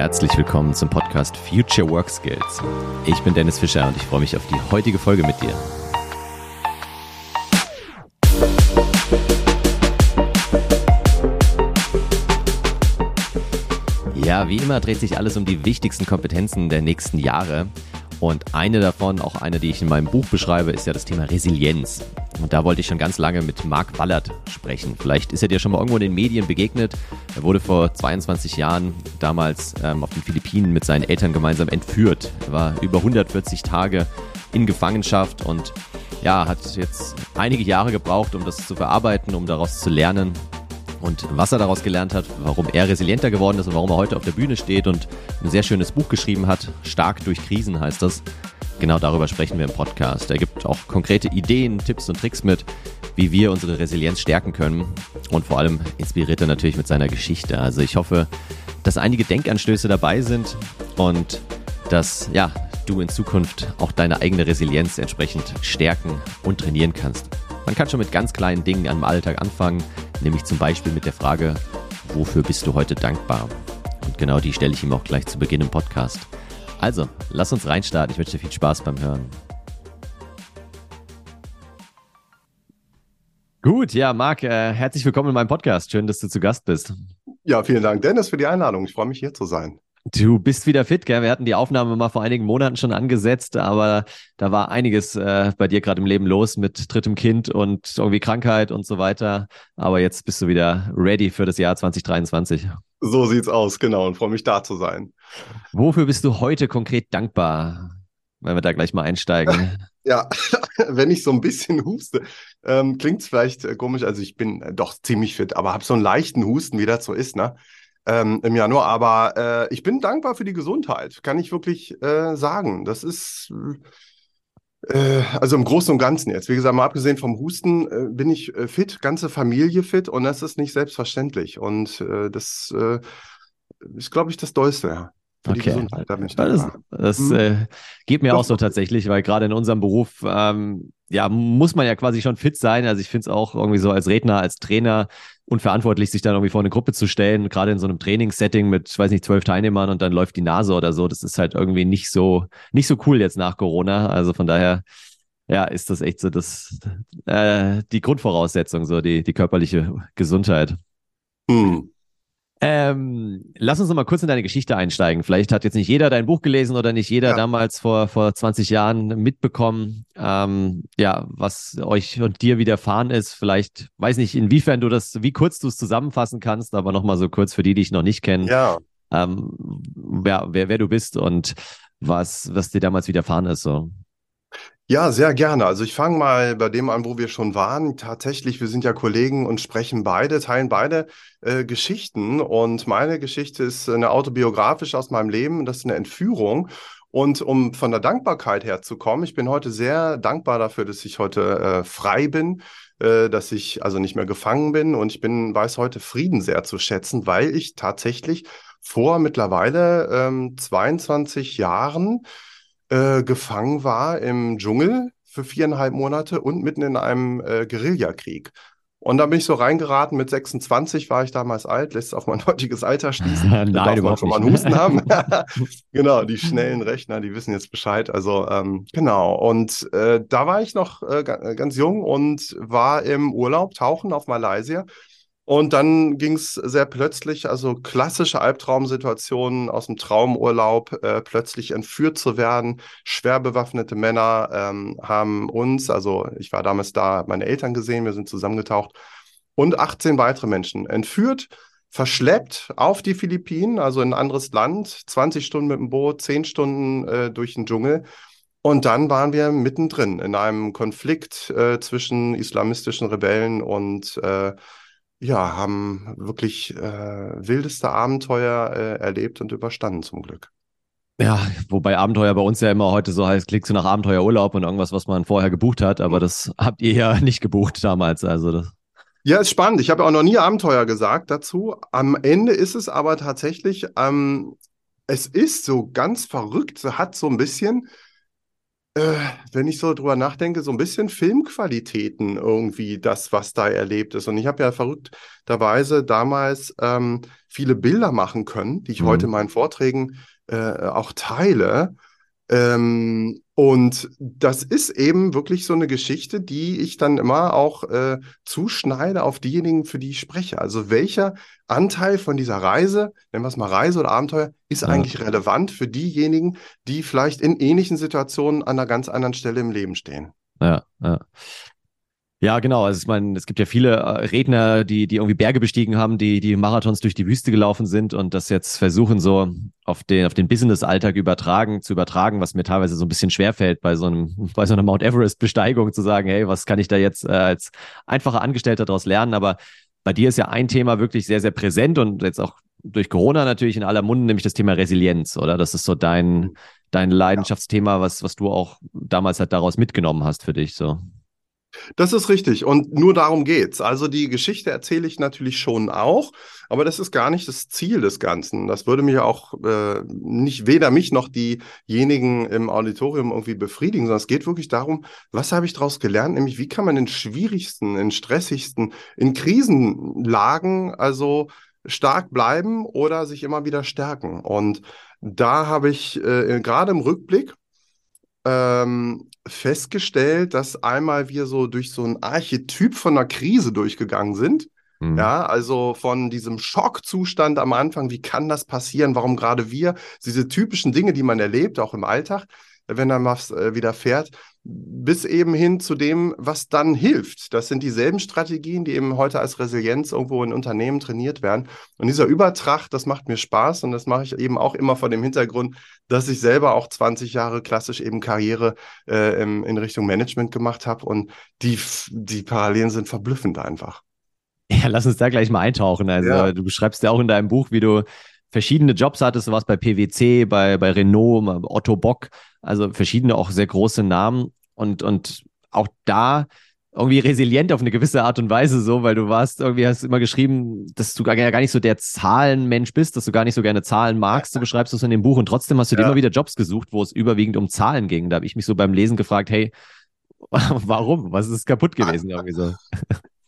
Herzlich willkommen zum Podcast Future Work Skills. Ich bin Dennis Fischer und ich freue mich auf die heutige Folge mit dir. Ja, wie immer dreht sich alles um die wichtigsten Kompetenzen der nächsten Jahre. Und eine davon, auch eine, die ich in meinem Buch beschreibe, ist ja das Thema Resilienz. Und da wollte ich schon ganz lange mit Marc Wallert sprechen. Vielleicht ist er dir schon mal irgendwo in den Medien begegnet. Er wurde vor 22 Jahren damals ähm, auf den Philippinen mit seinen Eltern gemeinsam entführt. Er war über 140 Tage in Gefangenschaft und ja, hat jetzt einige Jahre gebraucht, um das zu verarbeiten, um daraus zu lernen. Und was er daraus gelernt hat, warum er resilienter geworden ist und warum er heute auf der Bühne steht und ein sehr schönes Buch geschrieben hat. Stark durch Krisen heißt das. Genau darüber sprechen wir im Podcast. Er gibt auch konkrete Ideen, Tipps und Tricks mit, wie wir unsere Resilienz stärken können. Und vor allem inspiriert er natürlich mit seiner Geschichte. Also ich hoffe, dass einige Denkanstöße dabei sind und dass ja, du in Zukunft auch deine eigene Resilienz entsprechend stärken und trainieren kannst. Man kann schon mit ganz kleinen Dingen am Alltag anfangen, nämlich zum Beispiel mit der Frage, wofür bist du heute dankbar? Und genau die stelle ich ihm auch gleich zu Beginn im Podcast. Also, lass uns reinstarten. Ich wünsche dir viel Spaß beim Hören. Gut, ja, Marc, äh, herzlich willkommen in meinem Podcast. Schön, dass du zu Gast bist. Ja, vielen Dank, Dennis, für die Einladung. Ich freue mich, hier zu sein. Du bist wieder fit, gell? Wir hatten die Aufnahme mal vor einigen Monaten schon angesetzt, aber da war einiges äh, bei dir gerade im Leben los mit drittem Kind und irgendwie Krankheit und so weiter. Aber jetzt bist du wieder ready für das Jahr 2023. So sieht's aus, genau, und freue mich da zu sein. Wofür bist du heute konkret dankbar? Wenn wir da gleich mal einsteigen. Ja, wenn ich so ein bisschen huste, ähm, klingt es vielleicht äh, komisch. Also ich bin äh, doch ziemlich fit, aber habe so einen leichten Husten, wie das so ist, ne? Ähm, im Januar. Aber äh, ich bin dankbar für die Gesundheit, kann ich wirklich äh, sagen. Das ist, äh, also im Großen und Ganzen jetzt. Wie gesagt, mal abgesehen vom Husten äh, bin ich äh, fit, ganze Familie fit und das ist nicht selbstverständlich. Und äh, das ist, glaube ich, das Dollste, ja. Für okay. Gesundheit, da das, das mhm. geht mir auch so tatsächlich, weil gerade in unserem Beruf ähm, ja muss man ja quasi schon fit sein. Also ich finde es auch irgendwie so als Redner, als Trainer unverantwortlich, sich dann irgendwie vor eine Gruppe zu stellen, gerade in so einem Trainingssetting mit, ich weiß nicht, zwölf Teilnehmern und dann läuft die Nase oder so. Das ist halt irgendwie nicht so nicht so cool jetzt nach Corona. Also von daher ja, ist das echt so das äh, die Grundvoraussetzung, so die die körperliche Gesundheit. Mhm. Ähm, lass uns noch mal kurz in deine Geschichte einsteigen. Vielleicht hat jetzt nicht jeder dein Buch gelesen oder nicht jeder ja. damals vor, vor 20 Jahren mitbekommen, ähm, ja, was euch und dir widerfahren ist. Vielleicht, weiß nicht, inwiefern du das, wie kurz du es zusammenfassen kannst, aber noch mal so kurz für die, die dich noch nicht kennen. Ja. Ähm, wer, wer, wer du bist und was, was dir damals widerfahren ist, so. Ja, sehr gerne. Also ich fange mal bei dem an, wo wir schon waren. Tatsächlich, wir sind ja Kollegen und sprechen beide, teilen beide äh, Geschichten. Und meine Geschichte ist eine autobiografische aus meinem Leben. Das ist eine Entführung. Und um von der Dankbarkeit herzukommen, ich bin heute sehr dankbar dafür, dass ich heute äh, frei bin, äh, dass ich also nicht mehr gefangen bin. Und ich bin, weiß heute Frieden sehr zu schätzen, weil ich tatsächlich vor mittlerweile ähm, 22 Jahren äh, gefangen war im Dschungel für viereinhalb Monate und mitten in einem äh, Guerillakrieg. Und da bin ich so reingeraten, mit 26 war ich damals alt, lässt auf mein heutiges Alter schließen. Nein, da darf man schon mal einen Husten haben. genau, die schnellen Rechner, die wissen jetzt Bescheid. Also ähm, genau, und äh, da war ich noch äh, ganz jung und war im Urlaub tauchen auf Malaysia und dann ging es sehr plötzlich, also klassische Albtraumsituationen aus dem Traumurlaub, äh, plötzlich entführt zu werden. Schwer bewaffnete Männer ähm, haben uns, also ich war damals da, meine Eltern gesehen, wir sind zusammengetaucht, und 18 weitere Menschen entführt, verschleppt auf die Philippinen, also in ein anderes Land, 20 Stunden mit dem Boot, 10 Stunden äh, durch den Dschungel. Und dann waren wir mittendrin in einem Konflikt äh, zwischen islamistischen Rebellen und äh, ja, haben wirklich äh, wildeste Abenteuer äh, erlebt und überstanden zum Glück. Ja, wobei Abenteuer bei uns ja immer heute so heißt, klickst du nach Abenteuerurlaub und irgendwas, was man vorher gebucht hat, aber das habt ihr ja nicht gebucht damals, also das. Ja, ist spannend. Ich habe auch noch nie Abenteuer gesagt dazu. Am Ende ist es aber tatsächlich, ähm, es ist so ganz verrückt, hat so ein bisschen wenn ich so drüber nachdenke, so ein bisschen Filmqualitäten irgendwie, das, was da erlebt ist. Und ich habe ja verrückterweise damals ähm, viele Bilder machen können, die ich mhm. heute in meinen Vorträgen äh, auch teile. Ähm, und das ist eben wirklich so eine Geschichte, die ich dann immer auch äh, zuschneide auf diejenigen, für die ich spreche. Also welcher Anteil von dieser Reise, nennen wir es mal Reise oder Abenteuer, ist ja. eigentlich relevant für diejenigen, die vielleicht in ähnlichen Situationen an einer ganz anderen Stelle im Leben stehen. Ja, ja. Ja, genau. Also ich meine, es gibt ja viele äh, Redner, die, die irgendwie Berge bestiegen haben, die, die Marathons durch die Wüste gelaufen sind und das jetzt versuchen, so auf den, auf den Business-Alltag übertragen, zu übertragen, was mir teilweise so ein bisschen schwerfällt, bei so einem, bei so einer Mount Everest-Besteigung zu sagen, hey, was kann ich da jetzt äh, als einfacher Angestellter daraus lernen? Aber bei dir ist ja ein Thema wirklich sehr, sehr präsent und jetzt auch durch Corona natürlich in aller Munde, nämlich das Thema Resilienz, oder? Das ist so dein, dein Leidenschaftsthema, was, was du auch damals halt daraus mitgenommen hast für dich, so. Das ist richtig und nur darum geht's. Also die Geschichte erzähle ich natürlich schon auch, aber das ist gar nicht das Ziel des Ganzen. Das würde mich auch äh, nicht weder mich noch diejenigen im Auditorium irgendwie befriedigen, sondern es geht wirklich darum, was habe ich daraus gelernt, nämlich wie kann man in schwierigsten, in stressigsten, in Krisenlagen also stark bleiben oder sich immer wieder stärken. Und da habe ich äh, gerade im Rückblick ähm, festgestellt, dass einmal wir so durch so ein Archetyp von einer Krise durchgegangen sind. Mhm. Ja, also von diesem Schockzustand am Anfang, wie kann das passieren? Warum gerade wir? Diese typischen Dinge, die man erlebt, auch im Alltag, wenn dann was äh, widerfährt, bis eben hin zu dem, was dann hilft. Das sind dieselben Strategien, die eben heute als Resilienz irgendwo in Unternehmen trainiert werden. Und dieser Übertracht, das macht mir Spaß und das mache ich eben auch immer vor dem Hintergrund, dass ich selber auch 20 Jahre klassisch eben Karriere äh, in, in Richtung Management gemacht habe und die, die Parallelen sind verblüffend einfach. Ja, lass uns da gleich mal eintauchen. Also ja. du beschreibst ja auch in deinem Buch, wie du verschiedene Jobs hattest. Du warst bei PwC, bei, bei Renault, Otto Bock, also verschiedene auch sehr große Namen und, und auch da irgendwie resilient auf eine gewisse Art und Weise so, weil du warst irgendwie, hast immer geschrieben, dass du gar, gar nicht so der Zahlenmensch bist, dass du gar nicht so gerne Zahlen magst, du beschreibst das in dem Buch und trotzdem hast du ja. dir immer wieder Jobs gesucht, wo es überwiegend um Zahlen ging. Da habe ich mich so beim Lesen gefragt, hey, warum? Was ist kaputt gewesen irgendwie so?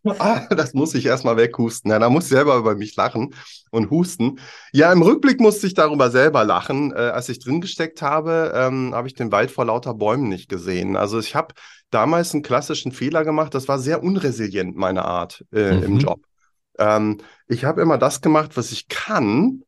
Ah, das muss ich erstmal weghusten. Ja, da muss ich selber über mich lachen und husten. Ja, im Rückblick musste ich darüber selber lachen. Äh, als ich drin gesteckt habe, ähm, habe ich den Wald vor lauter Bäumen nicht gesehen. Also ich habe damals einen klassischen Fehler gemacht. Das war sehr unresilient, meine Art äh, mhm. im Job. Ähm, ich habe immer das gemacht, was ich kann.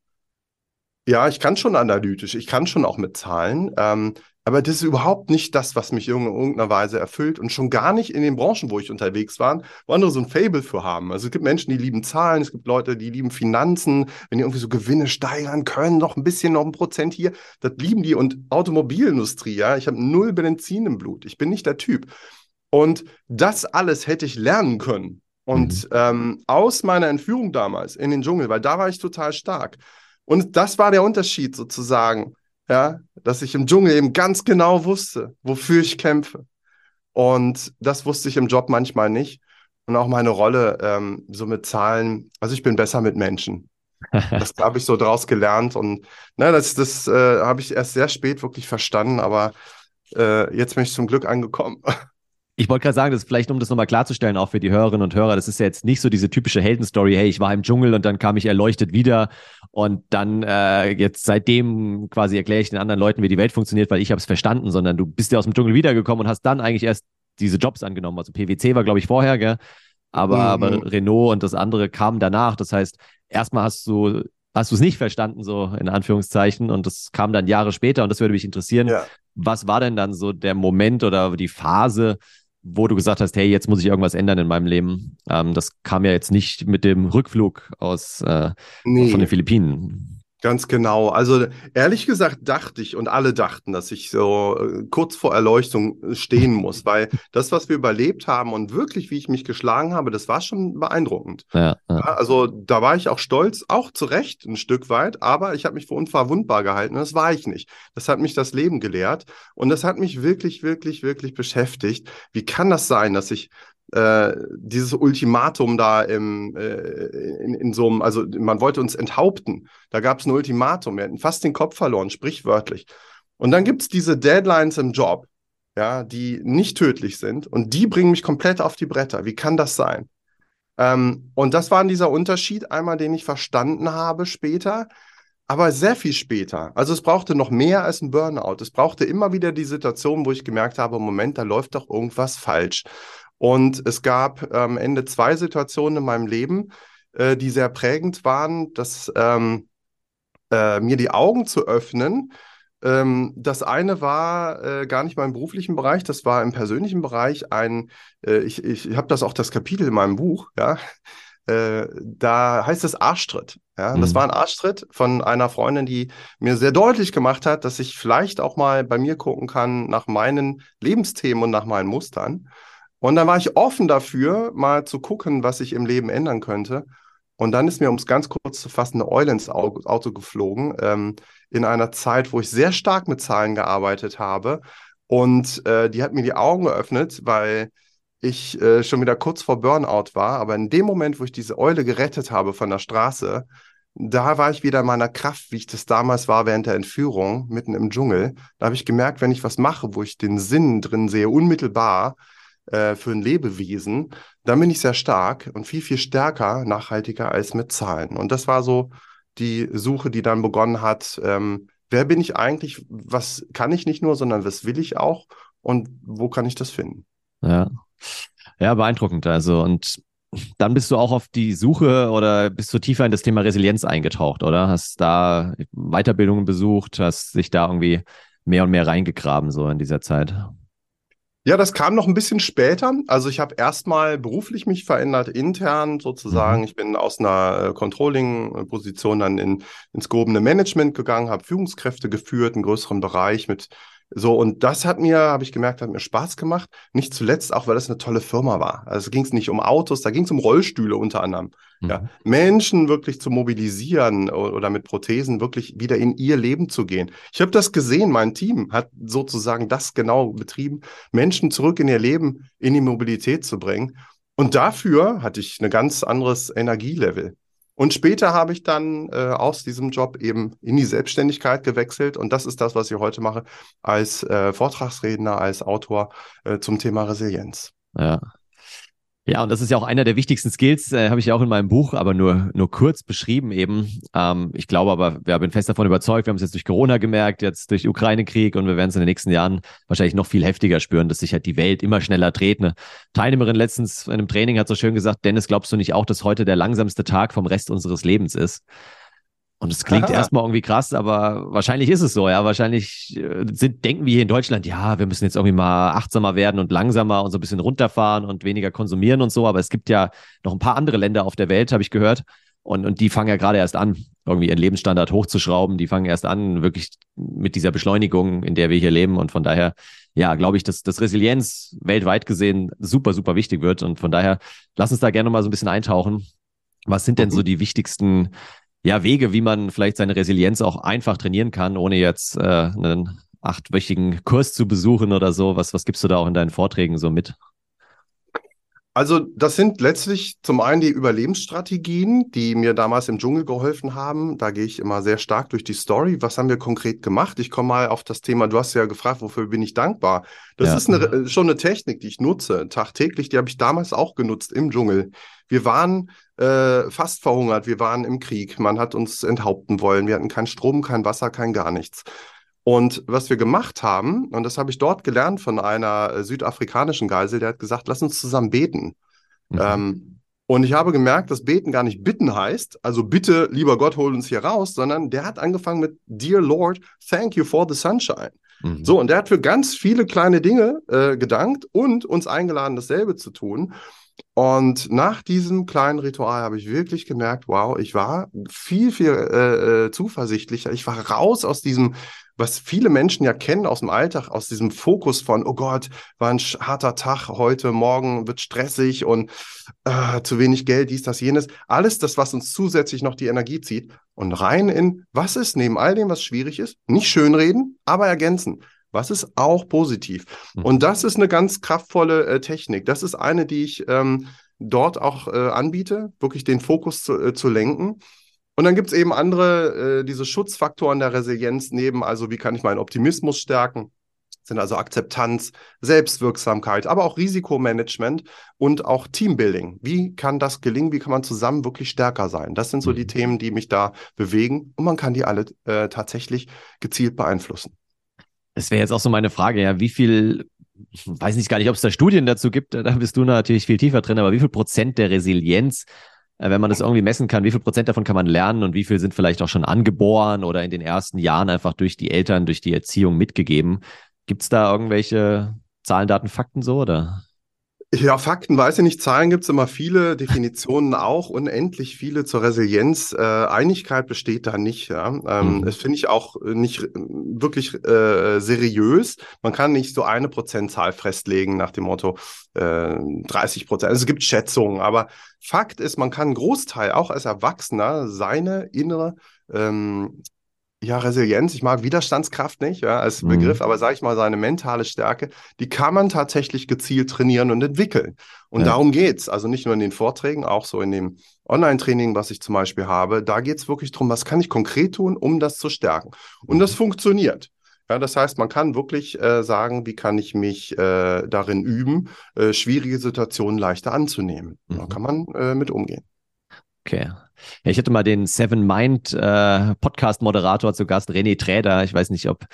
Ja, ich kann schon analytisch, ich kann schon auch mit Zahlen. Ähm, aber das ist überhaupt nicht das, was mich in irgendeiner Weise erfüllt und schon gar nicht in den Branchen, wo ich unterwegs war, wo andere so ein Fable für haben. Also es gibt Menschen, die lieben Zahlen, es gibt Leute, die lieben Finanzen, wenn die irgendwie so Gewinne steigern können, noch ein bisschen, noch ein Prozent hier, das lieben die und Automobilindustrie, ja, ich habe null Benzin im Blut, ich bin nicht der Typ. Und das alles hätte ich lernen können. Und mhm. ähm, aus meiner Entführung damals in den Dschungel, weil da war ich total stark. Und das war der Unterschied sozusagen ja, dass ich im Dschungel eben ganz genau wusste, wofür ich kämpfe. Und das wusste ich im Job manchmal nicht. Und auch meine Rolle ähm, so mit Zahlen, also ich bin besser mit Menschen. Das habe ich so draus gelernt und ne, das, das äh, habe ich erst sehr spät wirklich verstanden, aber äh, jetzt bin ich zum Glück angekommen. Ich wollte gerade sagen, das vielleicht, um das nochmal klarzustellen, auch für die Hörerinnen und Hörer, das ist ja jetzt nicht so diese typische Heldenstory, hey, ich war im Dschungel und dann kam ich erleuchtet wieder und dann äh, jetzt seitdem quasi erkläre ich den anderen Leuten, wie die Welt funktioniert, weil ich habe es verstanden, sondern du bist ja aus dem Dschungel wiedergekommen und hast dann eigentlich erst diese Jobs angenommen. Also PwC war, glaube ich, vorher, gell? Aber, mhm. aber Renault und das andere kamen danach. Das heißt, erstmal hast du hast du es nicht verstanden, so in Anführungszeichen, und das kam dann Jahre später und das würde mich interessieren. Ja. Was war denn dann so der Moment oder die Phase, wo du gesagt hast, hey, jetzt muss ich irgendwas ändern in meinem Leben. Ähm, das kam ja jetzt nicht mit dem Rückflug aus äh, nee. von den Philippinen. Ganz genau. Also ehrlich gesagt dachte ich und alle dachten, dass ich so äh, kurz vor Erleuchtung äh, stehen muss, weil das, was wir überlebt haben und wirklich, wie ich mich geschlagen habe, das war schon beeindruckend. Ja, ja. Also da war ich auch stolz, auch zu Recht ein Stück weit, aber ich habe mich für unverwundbar gehalten. Das war ich nicht. Das hat mich das Leben gelehrt und das hat mich wirklich, wirklich, wirklich beschäftigt. Wie kann das sein, dass ich äh, dieses Ultimatum da im, äh, in, in so einem, also man wollte uns enthaupten. Da gab es ein Ultimatum. Wir hätten fast den Kopf verloren, sprichwörtlich. Und dann gibt es diese Deadlines im Job. ja, die nicht tödlich sind und die bringen mich komplett auf die Bretter. Wie kann das sein? Ähm, und das war dieser Unterschied einmal, den ich verstanden habe später, aber sehr viel später. Also es brauchte noch mehr als ein Burnout. Es brauchte immer wieder die Situation, wo ich gemerkt habe, Moment, da läuft doch irgendwas falsch. Und es gab am ähm, Ende zwei Situationen in meinem Leben, äh, die sehr prägend waren, dass ähm, äh, mir die Augen zu öffnen. Ähm, das eine war äh, gar nicht mal im beruflichen Bereich, das war im persönlichen Bereich ein, äh, ich, ich, ich habe das auch das Kapitel in meinem Buch, ja, äh, da heißt es Arschtritt. Ja, mhm. das war ein Arschtritt von einer Freundin, die mir sehr deutlich gemacht hat, dass ich vielleicht auch mal bei mir gucken kann nach meinen Lebensthemen und nach meinen Mustern. Und dann war ich offen dafür, mal zu gucken, was ich im Leben ändern könnte. Und dann ist mir, um es ganz kurz zu fassen, eine Eule ins Auto geflogen, ähm, in einer Zeit, wo ich sehr stark mit Zahlen gearbeitet habe. Und äh, die hat mir die Augen geöffnet, weil ich äh, schon wieder kurz vor Burnout war. Aber in dem Moment, wo ich diese Eule gerettet habe von der Straße, da war ich wieder in meiner Kraft, wie ich das damals war während der Entführung, mitten im Dschungel. Da habe ich gemerkt, wenn ich was mache, wo ich den Sinn drin sehe, unmittelbar, äh, für ein Lebewesen, dann bin ich sehr stark und viel, viel stärker, nachhaltiger als mit Zahlen. Und das war so die Suche, die dann begonnen hat. Ähm, wer bin ich eigentlich? Was kann ich nicht nur, sondern was will ich auch? Und wo kann ich das finden? Ja. Ja, beeindruckend. Also, und dann bist du auch auf die Suche oder bist du tiefer in das Thema Resilienz eingetaucht, oder? Hast da Weiterbildungen besucht, hast dich da irgendwie mehr und mehr reingegraben, so in dieser Zeit? Ja, das kam noch ein bisschen später. Also ich habe erstmal beruflich mich verändert, intern sozusagen. Mhm. Ich bin aus einer äh, Controlling-Position dann in, ins gehobene Management gegangen, habe Führungskräfte geführt, einen größeren Bereich mit so, und das hat mir, habe ich gemerkt, hat mir Spaß gemacht. Nicht zuletzt auch, weil das eine tolle Firma war. Also ging es nicht um Autos, da ging es um Rollstühle unter anderem. Mhm. Ja, Menschen wirklich zu mobilisieren oder mit Prothesen wirklich wieder in ihr Leben zu gehen. Ich habe das gesehen, mein Team hat sozusagen das genau betrieben, Menschen zurück in ihr Leben, in die Mobilität zu bringen. Und dafür hatte ich ein ganz anderes Energielevel. Und später habe ich dann äh, aus diesem Job eben in die Selbstständigkeit gewechselt. Und das ist das, was ich heute mache als äh, Vortragsredner, als Autor äh, zum Thema Resilienz. Ja. Ja, und das ist ja auch einer der wichtigsten Skills, äh, habe ich ja auch in meinem Buch, aber nur, nur kurz beschrieben eben. Ähm, ich glaube aber, wir bin fest davon überzeugt, wir haben es jetzt durch Corona gemerkt, jetzt durch Ukraine-Krieg und wir werden es in den nächsten Jahren wahrscheinlich noch viel heftiger spüren, dass sich halt die Welt immer schneller dreht. Eine Teilnehmerin letztens in einem Training hat so schön gesagt, Dennis, glaubst du nicht auch, dass heute der langsamste Tag vom Rest unseres Lebens ist? Und es klingt erstmal irgendwie krass, aber wahrscheinlich ist es so, ja. Wahrscheinlich äh, sind, denken wir hier in Deutschland, ja, wir müssen jetzt irgendwie mal achtsamer werden und langsamer und so ein bisschen runterfahren und weniger konsumieren und so. Aber es gibt ja noch ein paar andere Länder auf der Welt, habe ich gehört. Und, und die fangen ja gerade erst an, irgendwie ihren Lebensstandard hochzuschrauben. Die fangen erst an, wirklich mit dieser Beschleunigung, in der wir hier leben. Und von daher, ja, glaube ich, dass, dass Resilienz weltweit gesehen super, super wichtig wird. Und von daher, lass uns da gerne mal so ein bisschen eintauchen. Was sind denn so mhm. die wichtigsten ja, Wege, wie man vielleicht seine Resilienz auch einfach trainieren kann, ohne jetzt äh, einen achtwöchigen Kurs zu besuchen oder so. Was, was gibst du da auch in deinen Vorträgen so mit? Also das sind letztlich zum einen die Überlebensstrategien, die mir damals im Dschungel geholfen haben. Da gehe ich immer sehr stark durch die Story. Was haben wir konkret gemacht? Ich komme mal auf das Thema, du hast ja gefragt, wofür bin ich dankbar? Das ja. ist eine, schon eine Technik, die ich nutze tagtäglich. Die habe ich damals auch genutzt im Dschungel. Wir waren äh, fast verhungert, wir waren im Krieg, man hat uns enthaupten wollen, wir hatten keinen Strom, kein Wasser, kein gar nichts. Und was wir gemacht haben, und das habe ich dort gelernt von einer äh, südafrikanischen Geisel, der hat gesagt, lass uns zusammen beten. Mhm. Ähm, und ich habe gemerkt, dass beten gar nicht bitten heißt, also bitte, lieber Gott, hol uns hier raus, sondern der hat angefangen mit Dear Lord, thank you for the sunshine. Mhm. So, und der hat für ganz viele kleine Dinge äh, gedankt und uns eingeladen, dasselbe zu tun. Und nach diesem kleinen Ritual habe ich wirklich gemerkt, wow, ich war viel, viel äh, äh, zuversichtlicher. Ich war raus aus diesem, was viele Menschen ja kennen aus dem Alltag, aus diesem Fokus von, oh Gott, war ein harter Tag heute, morgen wird stressig und äh, zu wenig Geld, dies, das, jenes. Alles das, was uns zusätzlich noch die Energie zieht. Und rein in, was ist neben all dem, was schwierig ist, nicht schönreden, aber ergänzen. Was ist auch positiv? Mhm. Und das ist eine ganz kraftvolle äh, Technik. Das ist eine, die ich ähm, dort auch äh, anbiete, wirklich den Fokus zu, äh, zu lenken. Und dann gibt es eben andere, äh, diese Schutzfaktoren der Resilienz neben, also wie kann ich meinen Optimismus stärken? sind also Akzeptanz, Selbstwirksamkeit, aber auch Risikomanagement und auch Teambuilding. Wie kann das gelingen? Wie kann man zusammen wirklich stärker sein? Das sind so die mhm. Themen, die mich da bewegen und man kann die alle äh, tatsächlich gezielt beeinflussen. Das wäre jetzt auch so meine Frage, ja, wie viel, weiß nicht gar nicht, ob es da Studien dazu gibt, da bist du natürlich viel tiefer drin, aber wie viel Prozent der Resilienz äh, wenn man das irgendwie messen kann, wie viel Prozent davon kann man lernen und wie viel sind vielleicht auch schon angeboren oder in den ersten Jahren einfach durch die Eltern, durch die Erziehung mitgegeben. Gibt es da irgendwelche Zahlen, Daten, Fakten so oder? Ja, Fakten weiß ich nicht. Zahlen gibt es immer viele, Definitionen auch, unendlich viele zur Resilienz. Äh, Einigkeit besteht da nicht. Ja? Ähm, mhm. Das finde ich auch nicht wirklich äh, seriös. Man kann nicht so eine Prozentzahl festlegen nach dem Motto äh, 30 Prozent. Also es gibt Schätzungen, aber Fakt ist, man kann einen Großteil auch als Erwachsener seine innere ähm, ja, Resilienz, ich mag Widerstandskraft nicht ja, als mhm. Begriff, aber sage ich mal, seine mentale Stärke, die kann man tatsächlich gezielt trainieren und entwickeln. Und ja. darum geht's. Also nicht nur in den Vorträgen, auch so in dem Online-Training, was ich zum Beispiel habe. Da geht's wirklich darum, was kann ich konkret tun, um das zu stärken. Und mhm. das funktioniert. Ja, das heißt, man kann wirklich äh, sagen, wie kann ich mich äh, darin üben, äh, schwierige Situationen leichter anzunehmen. Mhm. Da kann man äh, mit umgehen. Okay. Ja, ich hatte mal den Seven Mind äh, Podcast-Moderator zu Gast, René Träder. Ich weiß nicht, ob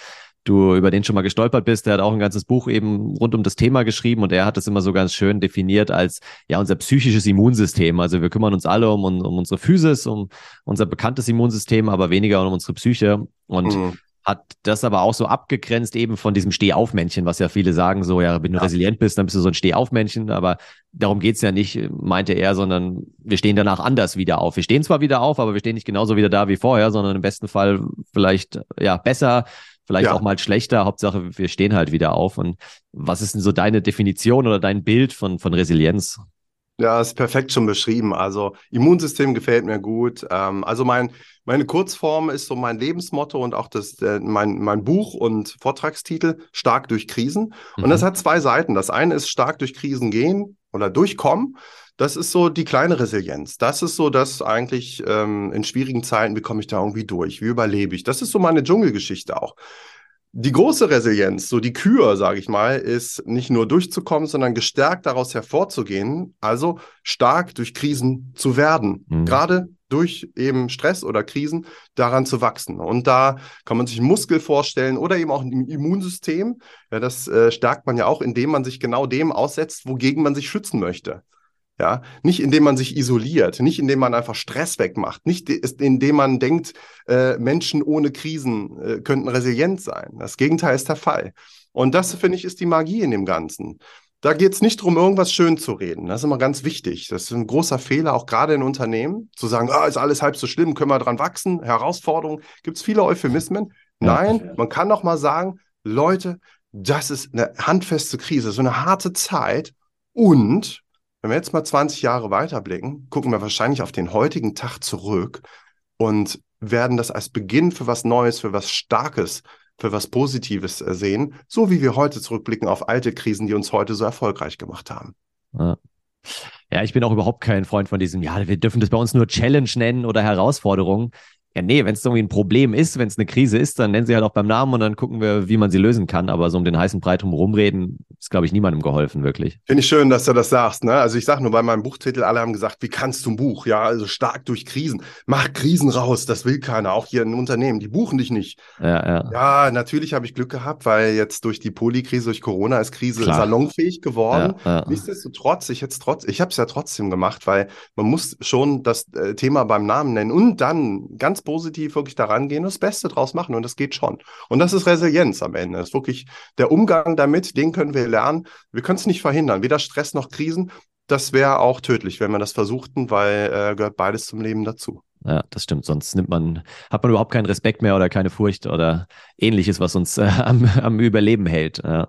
du über den schon mal gestolpert bist. Der hat auch ein ganzes Buch eben rund um das Thema geschrieben und er hat es immer so ganz schön definiert als ja unser psychisches Immunsystem. Also wir kümmern uns alle um, um unsere Physis, um unser bekanntes Immunsystem, aber weniger um unsere Psyche. Und mhm hat das aber auch so abgegrenzt eben von diesem Stehaufmännchen, was ja viele sagen, so, ja, wenn du ja. resilient bist, dann bist du so ein Stehaufmännchen, aber darum geht's ja nicht, meinte er, sondern wir stehen danach anders wieder auf. Wir stehen zwar wieder auf, aber wir stehen nicht genauso wieder da wie vorher, sondern im besten Fall vielleicht, ja, besser, vielleicht ja. auch mal schlechter. Hauptsache, wir stehen halt wieder auf. Und was ist denn so deine Definition oder dein Bild von, von Resilienz? Ja, ist perfekt schon beschrieben. Also Immunsystem gefällt mir gut. Ähm, also mein, meine Kurzform ist so mein Lebensmotto und auch das, äh, mein, mein Buch und Vortragstitel Stark durch Krisen. Mhm. Und das mhm. hat zwei Seiten. Das eine ist stark durch Krisen gehen oder durchkommen. Das ist so die kleine Resilienz. Das ist so das eigentlich ähm, in schwierigen Zeiten, wie komme ich da irgendwie durch? Wie überlebe ich? Das ist so meine Dschungelgeschichte auch. Die große Resilienz, so die Kür, sage ich mal, ist nicht nur durchzukommen, sondern gestärkt daraus hervorzugehen, also stark durch Krisen zu werden. Mhm. Gerade durch eben Stress oder Krisen daran zu wachsen. Und da kann man sich Muskel vorstellen oder eben auch ein Immunsystem. Ja, das äh, stärkt man ja auch, indem man sich genau dem aussetzt, wogegen man sich schützen möchte. Ja, nicht indem man sich isoliert, nicht indem man einfach Stress wegmacht, nicht indem man denkt, äh, Menschen ohne Krisen äh, könnten resilient sein. Das Gegenteil ist der Fall. Und das, finde ich, ist die Magie in dem Ganzen. Da geht es nicht darum, irgendwas schön zu reden. Das ist immer ganz wichtig. Das ist ein großer Fehler, auch gerade in Unternehmen, zu sagen, ah, ist alles halb so schlimm, können wir dran wachsen, Herausforderungen. Gibt es viele Euphemismen? Nein, man kann doch mal sagen, Leute, das ist eine handfeste Krise, so eine harte Zeit und wenn wir jetzt mal 20 Jahre weiterblicken, gucken wir wahrscheinlich auf den heutigen Tag zurück und werden das als Beginn für was Neues, für was Starkes, für was Positives äh, sehen, so wie wir heute zurückblicken auf alte Krisen, die uns heute so erfolgreich gemacht haben. Ja. Ja, ich bin auch überhaupt kein Freund von diesem, ja, wir dürfen das bei uns nur Challenge nennen oder Herausforderung. Ja, nee, wenn es irgendwie ein Problem ist, wenn es eine Krise ist, dann nennen sie halt auch beim Namen und dann gucken wir, wie man sie lösen kann. Aber so um den heißen Brei drum rumreden, ist, glaube ich, niemandem geholfen, wirklich. Finde ich schön, dass du das sagst. Ne? Also ich sage nur bei meinem Buchtitel, alle haben gesagt, wie kannst du ein Buch? Ja, also stark durch Krisen. Mach Krisen raus, das will keiner, auch hier in Unternehmen, die buchen dich nicht. Ja, ja. ja natürlich habe ich Glück gehabt, weil jetzt durch die Polikrise, durch Corona ist Krise Klar. salonfähig geworden. Ja, ja. Nichtsdestotrotz, ich hätte trotz, ich habe es ja trotzdem gemacht, weil man muss schon das äh, Thema beim Namen nennen und dann ganz ganz positiv wirklich daran gehen und das Beste draus machen. Und das geht schon. Und das ist Resilienz am Ende. Das ist wirklich der Umgang damit, den können wir lernen. Wir können es nicht verhindern, weder Stress noch Krisen. Das wäre auch tödlich, wenn wir das versuchten, weil äh, gehört beides zum Leben dazu. Ja, das stimmt. Sonst nimmt man, hat man überhaupt keinen Respekt mehr oder keine Furcht oder ähnliches, was uns äh, am, am Überleben hält. Ja.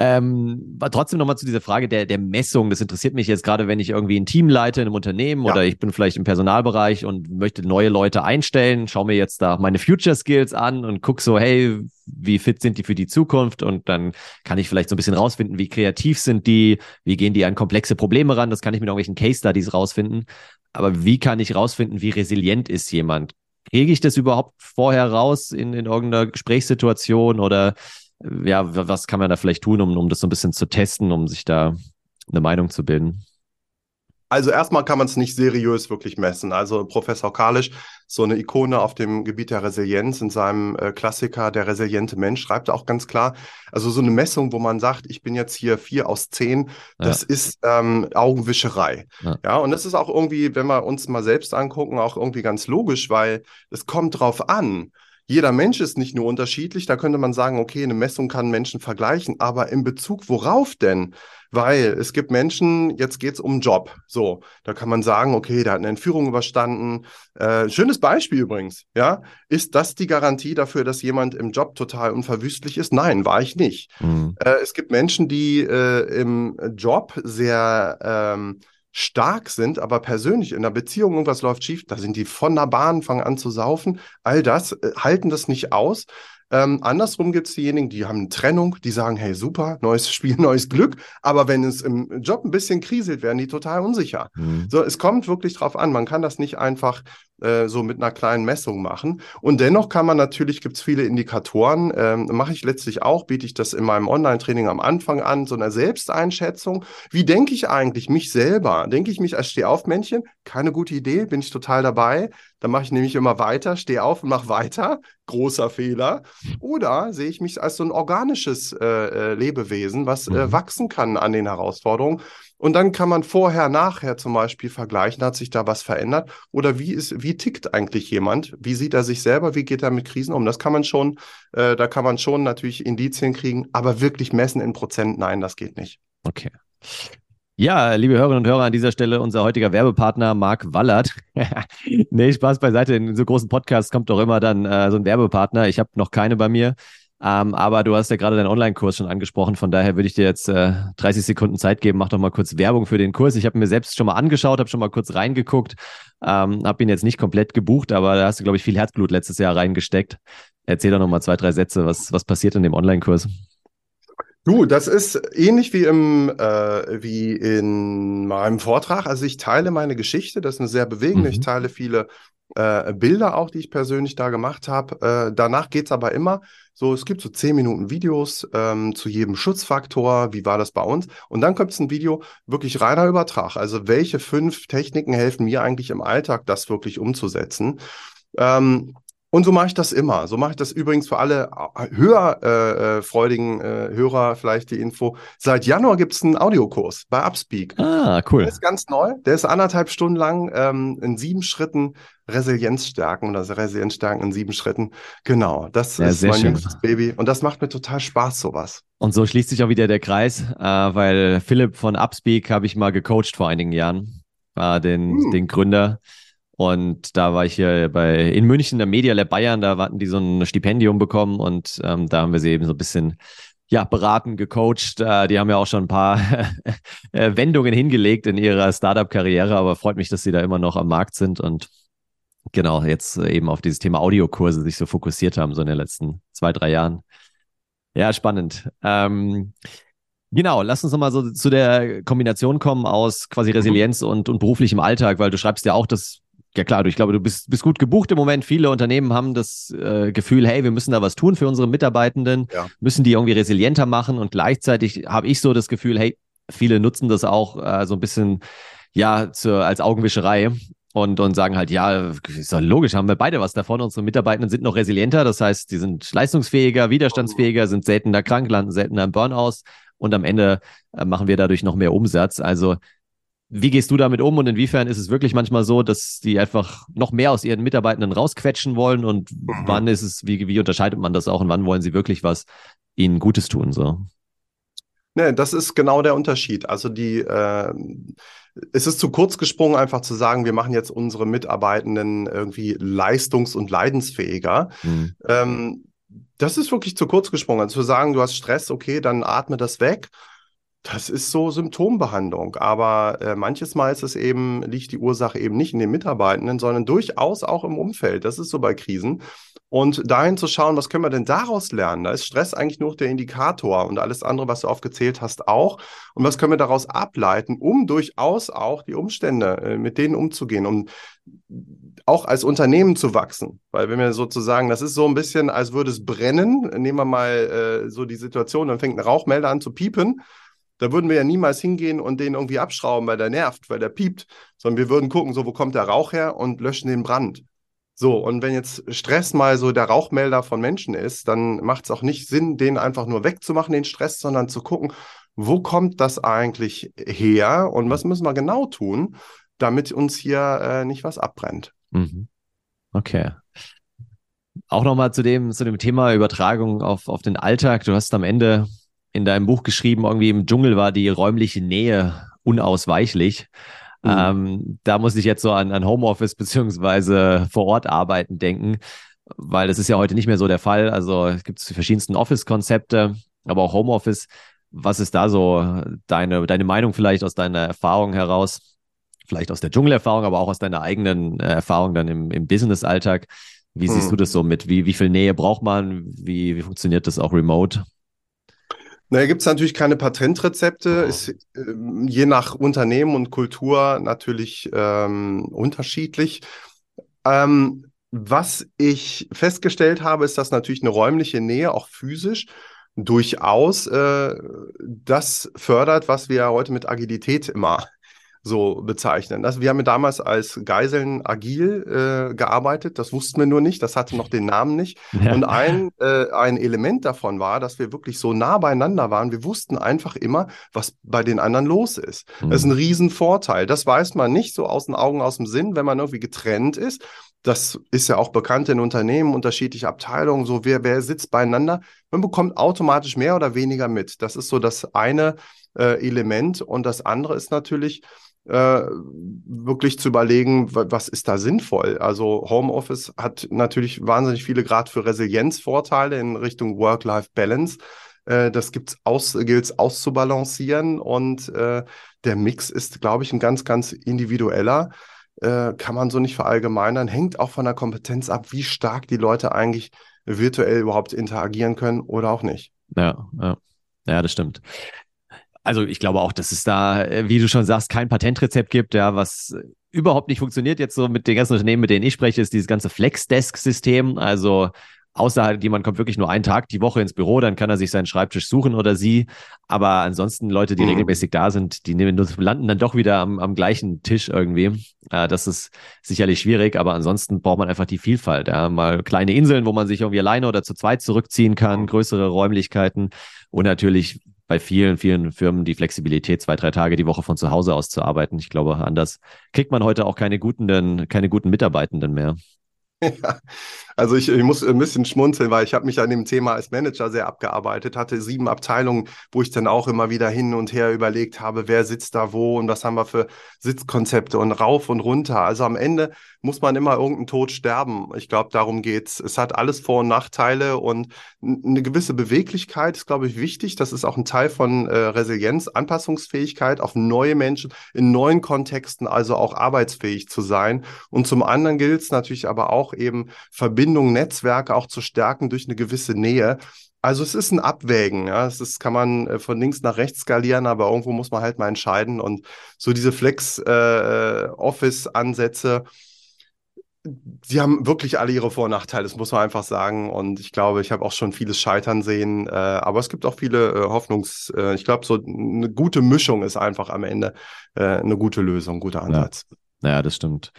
Ähm, trotzdem nochmal zu dieser Frage der, der Messung. Das interessiert mich jetzt gerade, wenn ich irgendwie ein Team leite in einem Unternehmen ja. oder ich bin vielleicht im Personalbereich und möchte neue Leute einstellen, schaue mir jetzt da meine Future Skills an und gucke so, hey, wie fit sind die für die Zukunft? Und dann kann ich vielleicht so ein bisschen rausfinden, wie kreativ sind die, wie gehen die an komplexe Probleme ran. Das kann ich mit irgendwelchen Case Studies rausfinden. Aber wie kann ich rausfinden, wie resilient ist jemand? Kriege ich das überhaupt vorher raus in, in irgendeiner Gesprächssituation oder ja, was kann man da vielleicht tun, um, um das so ein bisschen zu testen, um sich da eine Meinung zu bilden? Also erstmal kann man es nicht seriös wirklich messen. Also Professor Kalisch, so eine Ikone auf dem Gebiet der Resilienz in seinem äh, Klassiker Der resiliente Mensch, schreibt auch ganz klar, also so eine Messung, wo man sagt, ich bin jetzt hier vier aus zehn, das ja. ist ähm, Augenwischerei. Ja. ja, und das ist auch irgendwie, wenn wir uns mal selbst angucken, auch irgendwie ganz logisch, weil es kommt drauf an jeder Mensch ist nicht nur unterschiedlich, da könnte man sagen, okay, eine Messung kann Menschen vergleichen, aber in Bezug worauf denn? Weil es gibt Menschen, jetzt geht es um Job. So, da kann man sagen, okay, der hat eine Entführung überstanden. Äh, schönes Beispiel übrigens, ja. Ist das die Garantie dafür, dass jemand im Job total unverwüstlich ist? Nein, war ich nicht. Mhm. Äh, es gibt Menschen, die äh, im Job sehr ähm, stark sind, aber persönlich in der Beziehung irgendwas läuft schief, da sind die von der Bahn, fangen an zu saufen. All das äh, halten das nicht aus. Ähm, andersrum gibt es diejenigen, die haben eine Trennung, die sagen, hey, super, neues Spiel, neues Glück. Aber wenn es im Job ein bisschen kriselt, werden die total unsicher. Mhm. So, es kommt wirklich drauf an. Man kann das nicht einfach äh, so mit einer kleinen Messung machen. Und dennoch kann man natürlich, gibt es viele Indikatoren, ähm, mache ich letztlich auch, biete ich das in meinem Online-Training am Anfang an, so eine Selbsteinschätzung. Wie denke ich eigentlich mich selber? Denke ich mich als Stehaufmännchen? Keine gute Idee, bin ich total dabei. Dann mache ich nämlich immer weiter, stehe auf und mache weiter. Großer Fehler. Oder sehe ich mich als so ein organisches äh, äh Lebewesen, was äh, mhm. wachsen kann an den Herausforderungen. Und dann kann man vorher, nachher zum Beispiel vergleichen, hat sich da was verändert? Oder wie ist, wie tickt eigentlich jemand? Wie sieht er sich selber? Wie geht er mit Krisen um? Das kann man schon, äh, da kann man schon natürlich Indizien kriegen, aber wirklich messen in Prozent, nein, das geht nicht. Okay. Ja, liebe Hörerinnen und Hörer, an dieser Stelle unser heutiger Werbepartner Marc Wallert. nee, Spaß beiseite. In so großen Podcasts kommt doch immer dann äh, so ein Werbepartner. Ich habe noch keine bei mir. Ähm, aber du hast ja gerade deinen Online-Kurs schon angesprochen, von daher würde ich dir jetzt äh, 30 Sekunden Zeit geben. Mach doch mal kurz Werbung für den Kurs. Ich habe mir selbst schon mal angeschaut, habe schon mal kurz reingeguckt, ähm, habe ihn jetzt nicht komplett gebucht, aber da hast du, glaube ich, viel Herzblut letztes Jahr reingesteckt. Erzähl doch noch mal zwei, drei Sätze, was, was passiert in dem Online-Kurs? Du, das ist ähnlich wie im äh, wie in meinem Vortrag. Also ich teile meine Geschichte, das ist eine sehr bewegende. Mhm. Ich teile viele äh, Bilder auch, die ich persönlich da gemacht habe. Äh, danach geht's aber immer so, es gibt so zehn Minuten Videos ähm, zu jedem Schutzfaktor, wie war das bei uns? Und dann kommt es ein Video, wirklich reiner Übertrag. Also welche fünf Techniken helfen mir eigentlich im Alltag, das wirklich umzusetzen? Ähm, und so mache ich das immer. So mache ich das übrigens für alle äh, hörfreudigen äh, äh, Hörer vielleicht die Info. Seit Januar gibt es einen Audiokurs bei Upspeak. Ah, cool. Der ist ganz neu. Der ist anderthalb Stunden lang ähm, in sieben Schritten Resilienz stärken oder Resilienz stärken in sieben Schritten. Genau, das ja, ist mein schön. jüngstes Baby. Und das macht mir total Spaß, sowas. Und so schließt sich auch wieder der Kreis, äh, weil Philipp von Upspeak habe ich mal gecoacht vor einigen Jahren, äh, den, hm. den Gründer. Und da war ich hier bei in München, in der Media Lab Bayern, da hatten die so ein Stipendium bekommen und ähm, da haben wir sie eben so ein bisschen ja, beraten, gecoacht. Äh, die haben ja auch schon ein paar äh, Wendungen hingelegt in ihrer Startup-Karriere, aber freut mich, dass sie da immer noch am Markt sind und genau jetzt eben auf dieses Thema Audiokurse sich so fokussiert haben, so in den letzten zwei, drei Jahren. Ja, spannend. Ähm, Genau, lass uns nochmal so zu der Kombination kommen aus quasi Resilienz und, und beruflichem Alltag, weil du schreibst ja auch, dass ja klar, ich glaube, du bist, bist gut gebucht im Moment. Viele Unternehmen haben das äh, Gefühl, hey, wir müssen da was tun für unsere Mitarbeitenden, ja. müssen die irgendwie resilienter machen. Und gleichzeitig habe ich so das Gefühl, hey, viele nutzen das auch äh, so ein bisschen ja zu, als Augenwischerei und, und sagen halt, ja, ist doch logisch, haben wir beide was davon. Unsere Mitarbeitenden sind noch resilienter, das heißt, die sind leistungsfähiger, widerstandsfähiger, sind seltener krank, landen seltener im Burnout und am Ende äh, machen wir dadurch noch mehr Umsatz. Also wie gehst du damit um und inwiefern ist es wirklich manchmal so, dass die einfach noch mehr aus ihren Mitarbeitenden rausquetschen wollen und mhm. wann ist es, wie, wie unterscheidet man das auch und wann wollen sie wirklich was ihnen Gutes tun? So? Ne, das ist genau der Unterschied. Also die, äh, es ist zu kurz gesprungen, einfach zu sagen, wir machen jetzt unsere Mitarbeitenden irgendwie leistungs- und leidensfähiger. Mhm. Ähm, das ist wirklich zu kurz gesprungen. Also zu sagen, du hast Stress, okay, dann atme das weg Das ist so Symptombehandlung, aber äh, manches Mal ist es eben, liegt die Ursache eben nicht in den Mitarbeitenden, sondern durchaus auch im Umfeld. Das ist so bei Krisen. Und dahin zu schauen, was können wir denn daraus lernen? Da ist Stress eigentlich nur der Indikator und alles andere, was du aufgezählt hast, auch. Und was können wir daraus ableiten, um durchaus auch die Umstände, äh, mit denen umzugehen, um auch als Unternehmen zu wachsen. Weil wenn wir sozusagen, das ist so ein bisschen, als würde es brennen, nehmen wir mal äh, so die Situation, dann fängt ein Rauchmelder an zu piepen da würden wir ja niemals hingehen und den irgendwie abschrauben, weil der nervt, weil der piept, sondern wir würden gucken, so, wo kommt der Rauch her und löschen den Brand. So, und wenn jetzt Stress mal so der Rauchmelder von Menschen ist, dann macht es auch nicht Sinn, den einfach nur wegzumachen, den Stress, sondern zu gucken, wo kommt das eigentlich her und was müssen wir genau tun, damit uns hier äh, nicht was abbrennt. Mhm. Okay. Auch nochmal zu dem, zu dem Thema Übertragung auf, auf den Alltag. Du hast am Ende in deinem Buch geschrieben, irgendwie im Dschungel war die räumliche Nähe unausweichlich. Mhm. Ähm, da muss ich jetzt so an, an Homeoffice beziehungsweise vor Ort arbeiten denken, weil das ist ja heute nicht mehr so der Fall. Also es gibt die verschiedensten Office-Konzepte, aber auch Homeoffice. Was ist da so deine, deine Meinung vielleicht aus deiner Erfahrung heraus? Vielleicht aus der Dschungelerfahrung, aber auch aus deiner eigenen äh, Erfahrung dann im, im Business-Alltag. Wie siehst hm. du das so mit? Wie, wie viel Nähe braucht man? Wie, wie funktioniert das auch remote? Naja, gibt es natürlich keine Patentrezepte. Oh. Ist äh, je nach Unternehmen und Kultur natürlich ähm, unterschiedlich. Ähm, was ich festgestellt habe, ist, dass natürlich eine räumliche Nähe, auch physisch, durchaus äh, das fördert, was wir heute mit Agilität immer so bezeichnen. Also wir haben damals als Geiseln agil äh, gearbeitet, das wussten wir nur nicht, das hatte noch den Namen nicht. Ja. Und ein, äh, ein Element davon war, dass wir wirklich so nah beieinander waren. Wir wussten einfach immer, was bei den anderen los ist. Mhm. Das ist ein Riesenvorteil. Das weiß man nicht so aus den Augen, aus dem Sinn, wenn man irgendwie getrennt ist. Das ist ja auch bekannt in Unternehmen, unterschiedliche Abteilungen, so wer, wer sitzt beieinander. Man bekommt automatisch mehr oder weniger mit. Das ist so das eine äh, Element. Und das andere ist natürlich, äh, wirklich zu überlegen, was ist da sinnvoll. Also Homeoffice hat natürlich wahnsinnig viele Grad für Resilienzvorteile in Richtung Work-Life-Balance. Äh, das gilt es auszubalancieren und äh, der Mix ist, glaube ich, ein ganz, ganz individueller. Äh, kann man so nicht verallgemeinern. Hängt auch von der Kompetenz ab, wie stark die Leute eigentlich virtuell überhaupt interagieren können oder auch nicht. Ja, ja. Ja, das stimmt also ich glaube auch, dass es da, äh, wie du schon sagst, kein Patentrezept gibt, ja, was überhaupt nicht funktioniert jetzt so mit den ganzen Unternehmen, mit denen ich spreche, ist dieses ganze Flexdesk-System. Also außer jemand kommt wirklich nur einen Tag die Woche ins Büro, dann kann er sich seinen Schreibtisch suchen oder sie. Aber ansonsten Leute, die mhm. regelmäßig da sind, die nehmen, landen dann doch wieder am, am gleichen Tisch irgendwie. Äh, das ist sicherlich schwierig, aber ansonsten braucht man einfach die Vielfalt. Ja. Mal kleine Inseln, wo man sich irgendwie alleine oder zu zweit zurückziehen kann, größere Räumlichkeiten und natürlich bei vielen, vielen Firmen die Flexibilität, zwei, drei Tage die Woche von zu Hause aus zu arbeiten. Ich glaube, anders kriegt man heute auch keine guten, keine guten Mitarbeitenden mehr. Ja, also ich, ich, muss ein bisschen schmunzeln, weil ich habe mich an dem Thema als Manager sehr abgearbeitet, hatte sieben Abteilungen, wo ich dann auch immer wieder hin und her überlegt habe, wer sitzt da wo und was haben wir für Sitzkonzepte und rauf und runter. Also am Ende muss man immer irgendeinen Tod sterben. Ich glaube, darum geht's. Es hat alles Vor- und Nachteile und eine gewisse Beweglichkeit ist, glaube ich, wichtig. Das ist auch ein Teil von äh, Resilienz, Anpassungsfähigkeit auf neue Menschen in neuen Kontexten, also auch arbeitsfähig zu sein. Und zum anderen gilt es natürlich aber auch eben Verbindungen, Netzwerke auch zu stärken durch eine gewisse Nähe. Also es ist ein Abwägen, ja. Es ist, kann man äh, von links nach rechts skalieren, aber irgendwo muss man halt mal entscheiden. Und so diese Flex-Office-Ansätze, äh, sie haben wirklich alle ihre Vor- und Nachteile, das muss man einfach sagen. Und ich glaube, ich habe auch schon vieles scheitern sehen. Äh, aber es gibt auch viele äh, Hoffnungs-, äh, ich glaube, so eine gute Mischung ist einfach am Ende äh, eine gute Lösung, ein guter Ansatz. Ja, ja das stimmt.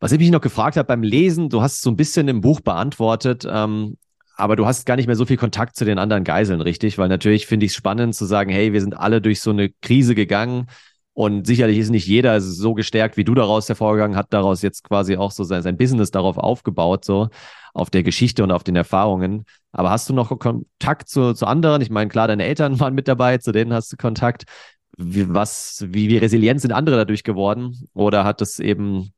Was ich mich noch gefragt habe beim Lesen, du hast so ein bisschen im Buch beantwortet, ähm, aber du hast gar nicht mehr so viel Kontakt zu den anderen Geiseln, richtig? Weil natürlich finde ich es spannend zu sagen, hey, wir sind alle durch so eine Krise gegangen und sicherlich ist nicht jeder so gestärkt, wie du daraus hervorgegangen, hat daraus jetzt quasi auch so sein, sein Business darauf aufgebaut, so auf der Geschichte und auf den Erfahrungen. Aber hast du noch Kontakt zu, zu anderen? Ich meine, klar, deine Eltern waren mit dabei, zu denen hast du Kontakt. Wie, was, wie, wie resilient sind andere dadurch geworden? Oder hat es eben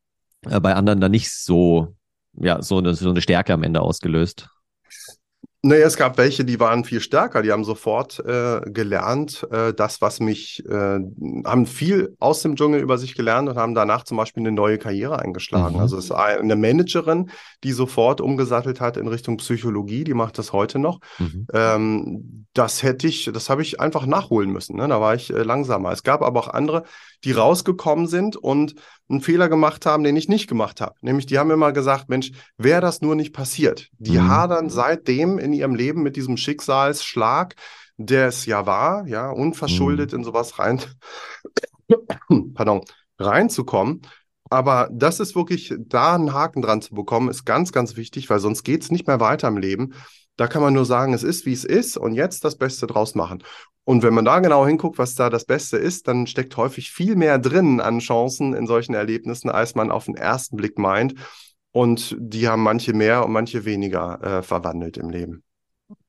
äh, bei anderen dann nicht so, ja, so eine, so eine Stärke am Ende ausgelöst? Naja, es gab welche, die waren viel stärker, die haben sofort äh, gelernt, äh, das, was mich, äh, haben viel aus dem Dschungel über sich gelernt und haben danach zum Beispiel eine neue Karriere eingeschlagen. Mhm. Also es ist eine Managerin, die sofort umgesattelt hat in Richtung Psychologie, die macht das heute noch. Mhm. Ähm, das hätte ich, das habe ich einfach nachholen müssen. Ne? Da war ich äh, langsamer. Es gab aber auch andere, die rausgekommen sind und einen Fehler gemacht haben, den ich nicht gemacht habe. Nämlich, die haben immer gesagt, Mensch, wäre das nur nicht passiert. Die mhm. hadern seitdem in ihrem Leben mit diesem Schicksalsschlag, der es ja war, ja, unverschuldet mhm. in sowas rein, pardon, reinzukommen. Aber das ist wirklich, da einen Haken dran zu bekommen, ist ganz, ganz wichtig, weil sonst geht es nicht mehr weiter im Leben. Da kann man nur sagen, es ist, wie es ist und jetzt das Beste draus machen. Und wenn man da genau hinguckt, was da das Beste ist, dann steckt häufig viel mehr drin an Chancen in solchen Erlebnissen, als man auf den ersten Blick meint. Und die haben manche mehr und manche weniger äh, verwandelt im Leben.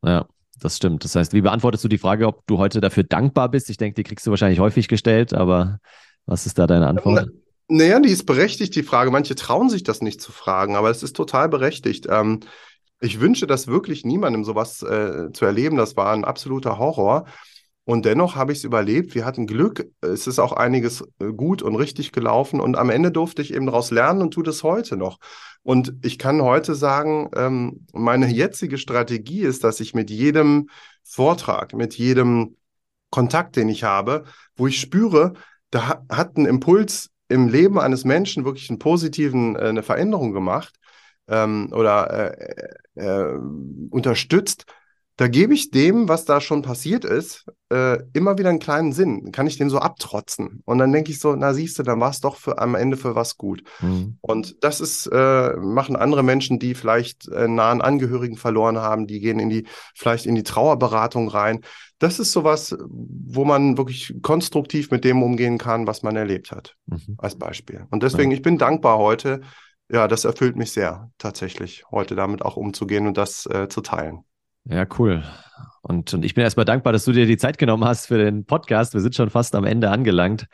Ja, das stimmt. Das heißt, wie beantwortest du die Frage, ob du heute dafür dankbar bist? Ich denke, die kriegst du wahrscheinlich häufig gestellt, aber was ist da deine Antwort? Naja, die ist berechtigt, die Frage. Manche trauen sich das nicht zu fragen, aber es ist total berechtigt. Ähm, ich wünsche das wirklich niemandem, sowas äh, zu erleben. Das war ein absoluter Horror. Und dennoch habe ich es überlebt. Wir hatten Glück. Es ist auch einiges äh, gut und richtig gelaufen. Und am Ende durfte ich eben daraus lernen und tue das heute noch. Und ich kann heute sagen, ähm, meine jetzige Strategie ist, dass ich mit jedem Vortrag, mit jedem Kontakt, den ich habe, wo ich spüre, da hat ein Impuls im Leben eines Menschen wirklich einen positiven, äh, eine Veränderung gemacht ähm, oder äh, äh, unterstützt, da gebe ich dem, was da schon passiert ist, äh, immer wieder einen kleinen Sinn. Kann ich dem so abtrotzen. Und dann denke ich so, na siehst du, dann war es doch für, am Ende für was gut. Mhm. Und das ist, äh, machen andere Menschen, die vielleicht äh, nahen Angehörigen verloren haben, die gehen in die, vielleicht in die Trauerberatung rein. Das ist sowas, wo man wirklich konstruktiv mit dem umgehen kann, was man erlebt hat, mhm. als Beispiel. Und deswegen, ja. ich bin dankbar heute. Ja, das erfüllt mich sehr, tatsächlich, heute damit auch umzugehen und das äh, zu teilen. Ja, cool. Und, und ich bin erstmal dankbar, dass du dir die Zeit genommen hast für den Podcast. Wir sind schon fast am Ende angelangt.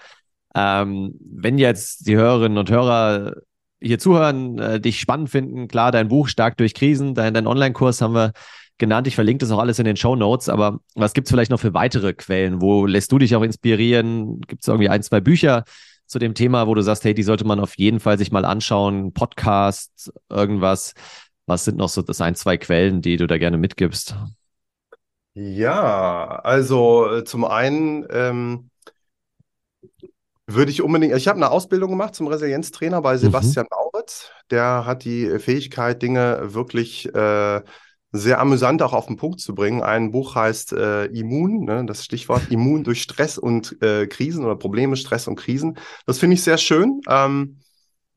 Ähm, wenn jetzt die Hörerinnen und Hörer hier zuhören, äh, dich spannend finden, klar, dein Buch Stark durch Krisen, dein, dein Online-Kurs haben wir genannt. Ich verlinke das auch alles in den Show Notes. Aber was gibt es vielleicht noch für weitere Quellen? Wo lässt du dich auch inspirieren? Gibt es irgendwie ein, zwei Bücher zu dem Thema, wo du sagst, hey, die sollte man auf jeden Fall sich mal anschauen? Podcast, irgendwas? Was sind noch so das ein, zwei Quellen, die du da gerne mitgibst? Ja, also äh, zum einen ähm, würde ich unbedingt, ich habe eine Ausbildung gemacht zum Resilienztrainer bei mhm. Sebastian mhm. Mauritz. Der hat die Fähigkeit, Dinge wirklich äh, sehr amüsant auch auf den Punkt zu bringen. Ein Buch heißt äh, Immun, ne, das Stichwort Immun durch Stress und äh, Krisen oder Probleme, Stress und Krisen. Das finde ich sehr schön. Ähm,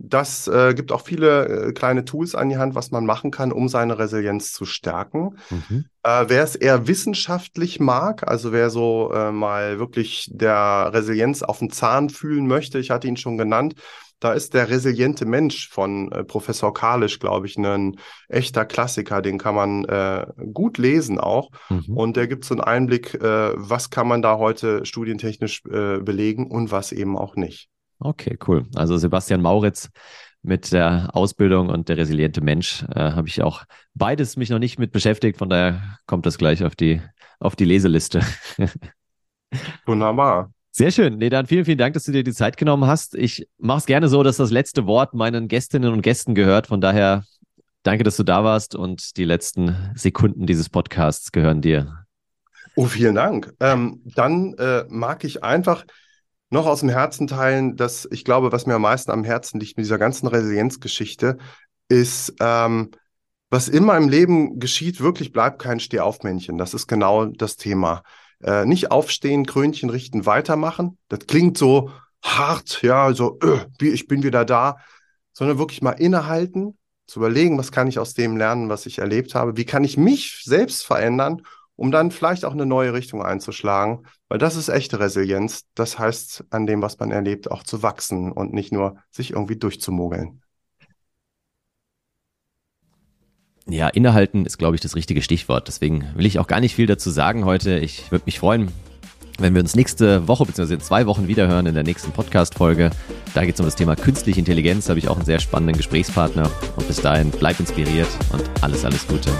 das äh, gibt auch viele äh, kleine Tools an die Hand, was man machen kann, um seine Resilienz zu stärken. Mhm. Äh, wer es eher wissenschaftlich mag, also wer so äh, mal wirklich der Resilienz auf den Zahn fühlen möchte, ich hatte ihn schon genannt, da ist der resiliente Mensch von äh, Professor Kalisch, glaube ich, ein echter Klassiker. Den kann man äh, gut lesen auch. Mhm. Und der gibt so einen Einblick, äh, was kann man da heute studientechnisch äh, belegen und was eben auch nicht. Okay, cool. Also Sebastian Mauritz mit der Ausbildung und der resiliente Mensch äh, habe ich auch beides mich noch nicht mit beschäftigt. Von daher kommt das gleich auf die, auf die Leseliste. Wunderbar. Sehr schön. Nee, dann vielen, vielen Dank, dass du dir die Zeit genommen hast. Ich mache es gerne so, dass das letzte Wort meinen Gästinnen und Gästen gehört. Von daher danke, dass du da warst und die letzten Sekunden dieses Podcasts gehören dir. Oh, vielen Dank. Ähm, dann äh, mag ich einfach noch aus dem Herzen teilen, dass ich glaube, was mir am meisten am Herzen liegt mit dieser ganzen Resilienzgeschichte, ist, ähm, was immer im Leben geschieht, wirklich bleibt kein Stehaufmännchen. Das ist genau das Thema. Äh, nicht aufstehen, Krönchen richten, weitermachen. Das klingt so hart, ja, so, öh, ich bin wieder da, sondern wirklich mal innehalten, zu überlegen, was kann ich aus dem lernen, was ich erlebt habe, wie kann ich mich selbst verändern um dann vielleicht auch eine neue Richtung einzuschlagen, weil das ist echte Resilienz. Das heißt, an dem, was man erlebt, auch zu wachsen und nicht nur sich irgendwie durchzumogeln. Ja, innehalten ist, glaube ich, das richtige Stichwort. Deswegen will ich auch gar nicht viel dazu sagen heute. Ich würde mich freuen, wenn wir uns nächste Woche bzw. in zwei Wochen wiederhören in der nächsten Podcast-Folge. Da geht es um das Thema künstliche Intelligenz. Da habe ich auch einen sehr spannenden Gesprächspartner. Und bis dahin, bleib inspiriert und alles, alles Gute.